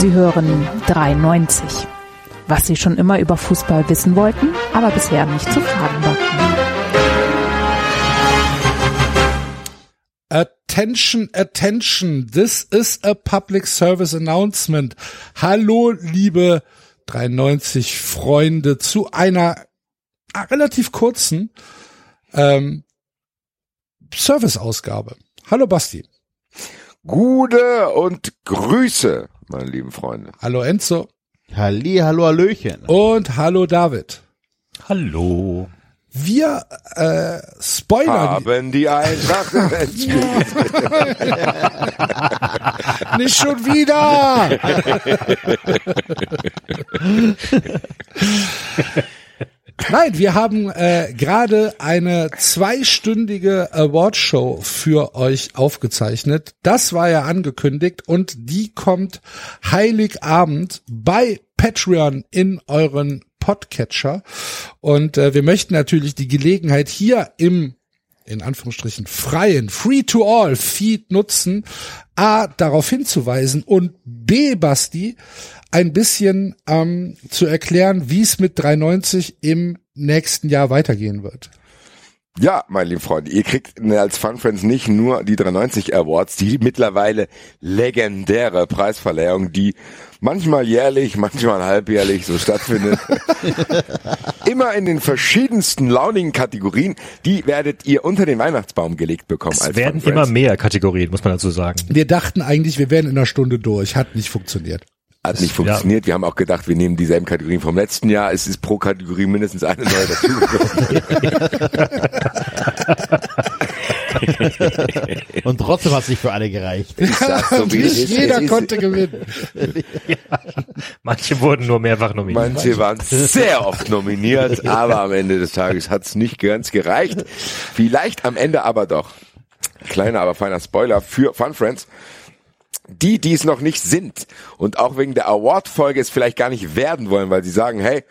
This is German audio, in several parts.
Sie hören 93. Was Sie schon immer über Fußball wissen wollten, aber bisher nicht zu fragen war. Attention, attention, this is a public service announcement. Hallo, liebe 93 Freunde, zu einer relativ kurzen ähm, Service-Ausgabe. Hallo Basti. Gute und Grüße, meine lieben Freunde. Hallo Enzo. Halli, hallo, Hallöchen. Und hallo David. Hallo. Wir äh, spoilern Haben die Eintracht nicht schon wieder. Nein, wir haben äh, gerade eine zweistündige Awardshow für euch aufgezeichnet. Das war ja angekündigt und die kommt Heiligabend bei Patreon in euren Podcatcher. Und äh, wir möchten natürlich die Gelegenheit hier im in Anführungsstrichen freien Free-to-All Feed nutzen, A, darauf hinzuweisen und B, Basti, ein bisschen ähm, zu erklären, wie es mit 390 im nächsten Jahr weitergehen wird. Ja, meine lieben Freunde, ihr kriegt als Fun Friends nicht nur die 390 Awards, die mittlerweile legendäre Preisverleihung, die manchmal jährlich, manchmal halbjährlich so stattfindet. Immer in den verschiedensten launigen Kategorien, die werdet ihr unter den Weihnachtsbaum gelegt bekommen. Es als werden Fun immer mehr Kategorien, muss man dazu sagen. Wir dachten eigentlich, wir wären in einer Stunde durch. Hat nicht funktioniert. Hat nicht funktioniert. Wir haben auch gedacht, wir nehmen dieselben Kategorien vom letzten Jahr. Es ist pro Kategorie mindestens eine neue dazugekommen. Und trotzdem hat es nicht für alle gereicht. So, es nicht ist. jeder Es ist- konnte gewinnen. Manche wurden nur mehrfach nominiert. Manche waren sehr oft nominiert, aber am Ende des Tages hat's nicht ganz gereicht. Vielleicht am Ende aber doch. Kleiner, aber feiner Spoiler für Fun Friends. Die, die es noch nicht sind und auch wegen der Award-Folge es vielleicht gar nicht werden wollen, weil sie sagen, hey,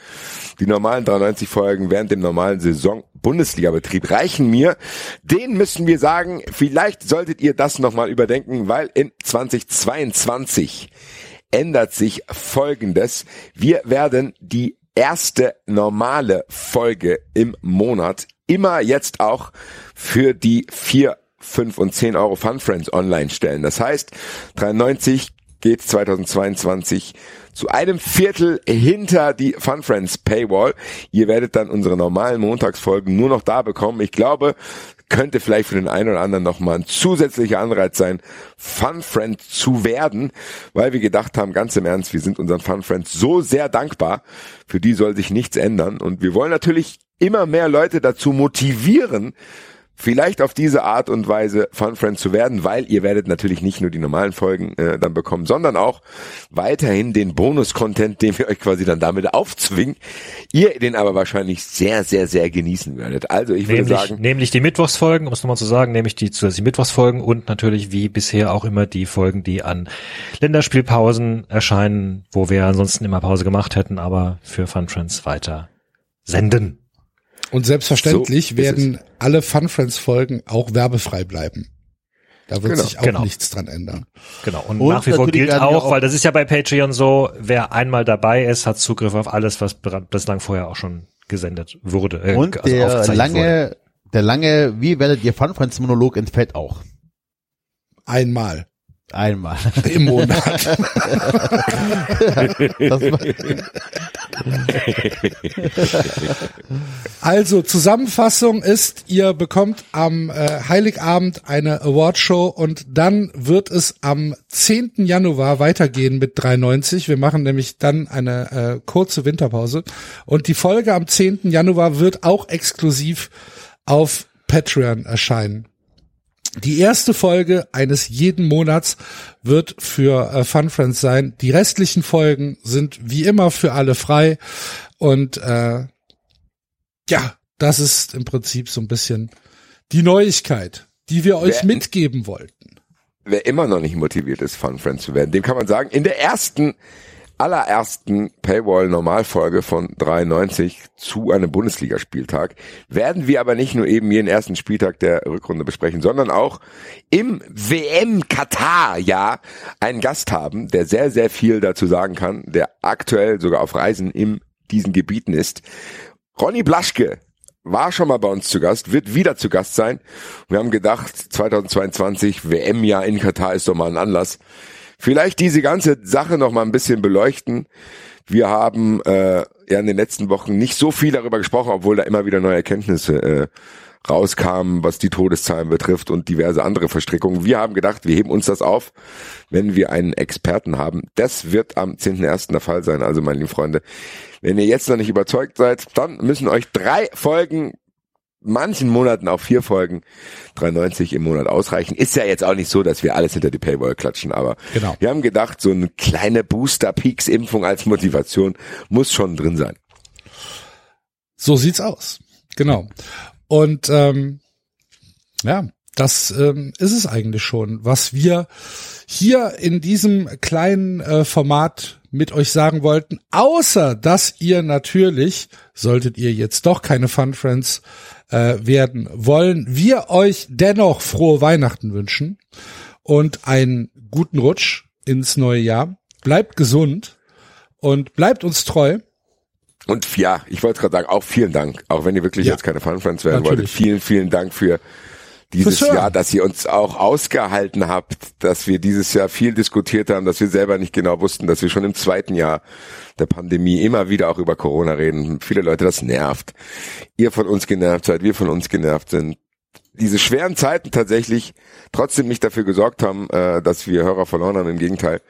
die normalen 93 Folgen während dem normalen Saison Bundesliga-Betrieb reichen mir. Den müssen wir sagen, vielleicht solltet ihr das nochmal überdenken, weil in 2022 ändert sich Folgendes. Wir werden die erste normale Folge im Monat immer jetzt auch für die vier, fünf und zehn Euro Fun Friends online stellen. Das heißt, 93 geht 2022 zu einem Viertel hinter die Fun Friends Paywall. Ihr werdet dann unsere normalen Montagsfolgen nur noch da bekommen. Ich glaube, könnte vielleicht für den einen oder anderen nochmal ein zusätzlicher Anreiz sein, Fun Friend zu werden, weil wir gedacht haben, ganz im Ernst, wir sind unseren Fun Friends so sehr dankbar. Für die soll sich nichts ändern. Und wir wollen natürlich immer mehr Leute dazu motivieren, vielleicht auf diese Art und Weise Fun Friends zu werden, weil ihr werdet natürlich nicht nur die normalen Folgen äh, dann bekommen, sondern auch weiterhin den Bonus-Content, den wir euch quasi dann damit aufzwingen, ihr den aber wahrscheinlich sehr, sehr, sehr genießen werdet. Also ich würde Nämlich, sagen, nämlich die Mittwochsfolgen, um es nochmal zu sagen, nämlich die zusätzlichen Mittwochsfolgen und natürlich wie bisher auch immer die Folgen, die an Länderspielpausen erscheinen, wo wir ansonsten immer Pause gemacht hätten, aber für Fun Friends weiter senden. Und selbstverständlich So werden alle Fun Friends Folgen auch werbefrei bleiben. Da wird Genau, sich auch genau. nichts dran ändern. Genau. Und, Und nach wie vor gilt auch, auch- weil das ist ja bei Patreon so, wer einmal dabei ist, hat Zugriff auf alles, was bislang vorher auch schon gesendet wurde. äh, Und also der aufgezeichnet wurde. lange, der lange, wie werdet ihr Fun Friends Monolog entfällt auch. Einmal Einmal. im Monat. Also Zusammenfassung ist, ihr bekommt am äh, Heiligabend eine Awardshow und dann wird es am 10. Januar weitergehen mit 390. Wir machen nämlich dann eine äh, kurze Winterpause und die Folge am 10. Januar wird auch exklusiv auf Patreon erscheinen. Die erste Folge eines jeden Monats wird für äh, Fun Friends sein. Die restlichen Folgen sind wie immer für alle frei und äh, ja, das ist im Prinzip so ein bisschen die Neuigkeit, die wir euch Wer- mitgeben wollten. wer immer noch nicht motiviert ist, Fun Friends zu werden, dem kann man sagen, in der ersten allerersten Paywall-Normalfolge von 93 zu einem Bundesligaspieltag werden wir aber nicht nur eben jeden ersten Spieltag der Rückrunde besprechen, sondern auch im WM-Katar-Jahr einen Gast haben, der sehr, sehr viel dazu sagen kann, der aktuell sogar auf Reisen in diesen Gebieten ist. Ronny Blaschke war schon mal bei uns zu Gast, wird wieder zu Gast sein. Wir haben gedacht, 2022 WM-Jahr in Katar ist doch mal ein Anlass. Vielleicht diese ganze Sache noch mal ein bisschen beleuchten. Wir haben äh, ja in den letzten Wochen nicht so viel darüber gesprochen, obwohl da immer wieder neue Erkenntnisse äh, rauskamen, was die Todeszahlen betrifft und diverse andere Verstrickungen. Wir haben gedacht, wir heben uns das auf, wenn wir einen Experten haben. Das wird am 10.1. der Fall sein. Also meine lieben Freunde, wenn ihr jetzt noch nicht überzeugt seid, dann müssen euch drei Folgen manchen Monaten auch vier Folgen 93 im Monat ausreichen. Ist ja jetzt auch nicht so, dass wir alles hinter die Paywall klatschen, aber Genau. wir haben gedacht, so eine kleine Booster-Peaks-Impfung als Motivation muss schon drin sein. So sieht's aus. Genau. Und ähm, ja, das ähm, ist es eigentlich schon, was wir hier in diesem kleinen äh, Format mit euch sagen wollten. Außer, dass ihr natürlich, solltet ihr jetzt doch keine Fun Friends äh, werden wollen, wir euch dennoch frohe Weihnachten wünschen und einen guten Rutsch ins neue Jahr. Bleibt gesund und bleibt uns treu. Und ja, ich wollte gerade sagen, auch vielen Dank, auch wenn ihr wirklich Ja. jetzt keine Fun Friends werden Natürlich. wolltet. Vielen, vielen Dank für dieses Hören. Jahr, dass ihr uns auch ausgehalten habt, dass wir dieses Jahr viel diskutiert haben, dass wir selber nicht genau wussten, dass wir schon im zweiten Jahr der Pandemie immer wieder auch über Corona reden. Viele Leute das nervt. Ihr von uns genervt seid, wir von uns genervt sind. Diese schweren Zeiten tatsächlich trotzdem nicht dafür gesorgt haben, äh, dass wir Hörer verloren haben. Im Gegenteil.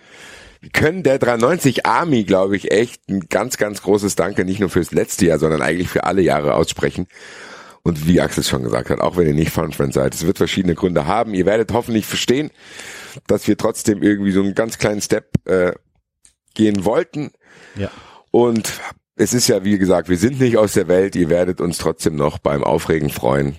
Wir können der 93 Army, glaube ich, echt ein ganz, ganz großes Danke nicht nur fürs letzte Jahr, sondern eigentlich für alle Jahre aussprechen. Und wie Axel schon gesagt hat, auch wenn ihr nicht Fun Friend seid, es wird verschiedene Gründe haben. Ihr werdet hoffentlich verstehen, dass wir trotzdem irgendwie so einen ganz kleinen Step äh, gehen wollten. Ja. Und es ist ja, wie gesagt, wir sind nicht aus der Welt. Ihr werdet uns trotzdem noch beim Aufregen freuen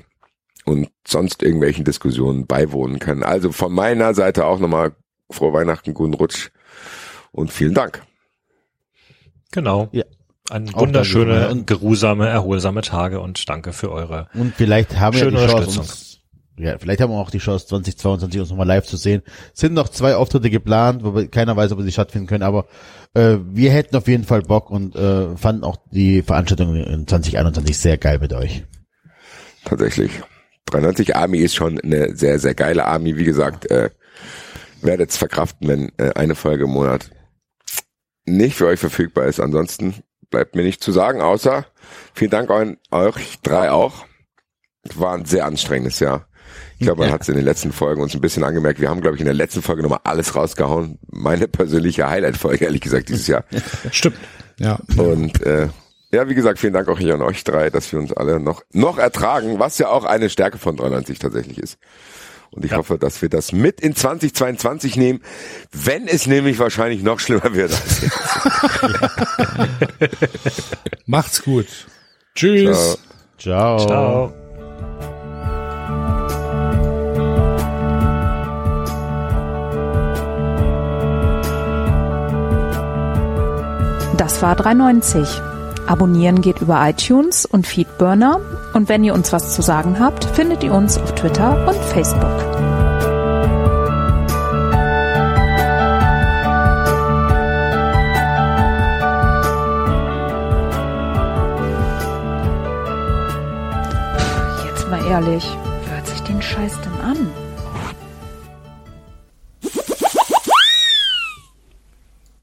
und sonst irgendwelchen Diskussionen beiwohnen können. Also von meiner Seite auch nochmal frohe Weihnachten, guten Rutsch und vielen Dank. Genau. Ja. Ein Auch wunderschöne, danke. Und- geruhsame, erholsame Tage und danke für eure Und vielleicht haben wir Schöne die Chance, uns, ja, vielleicht haben wir auch die Chance, 2022 uns nochmal live zu sehen. Sind noch zwei Auftritte geplant, wobei keiner weiß, ob sie stattfinden können, aber äh, wir hätten auf jeden Fall Bock und äh, fanden auch die Veranstaltung in 2021 sehr geil mit euch. Tatsächlich. 93 Army ist schon eine sehr, sehr geile Army. Wie gesagt, äh, werdet es verkraften, wenn äh, eine Folge im Monat nicht für euch verfügbar ist. Ansonsten bleibt mir nicht zu sagen, außer vielen Dank an euch drei auch. Es war ein sehr anstrengendes Jahr. Ich glaube, man Ja. hat es in den letzten Folgen uns ein bisschen angemerkt. Wir haben, glaube ich, in der letzten Folge nochmal alles rausgehauen. Meine persönliche Highlight-Folge, ehrlich gesagt, dieses Jahr. Stimmt. Ja. Und äh, ja, wie gesagt, vielen Dank auch hier an euch drei, dass wir uns alle noch noch ertragen, was ja auch eine Stärke von 93 tatsächlich ist. Und ich hoffe, dass wir das mit in 2022 nehmen, wenn es nämlich wahrscheinlich noch schlimmer wird. als jetzt. Macht's gut. Tschüss. Ciao. Ciao. Ciao. Das war 390. Abonnieren geht über iTunes und Feedburner. Und wenn ihr uns was zu sagen habt, findet ihr uns auf Twitter und Facebook.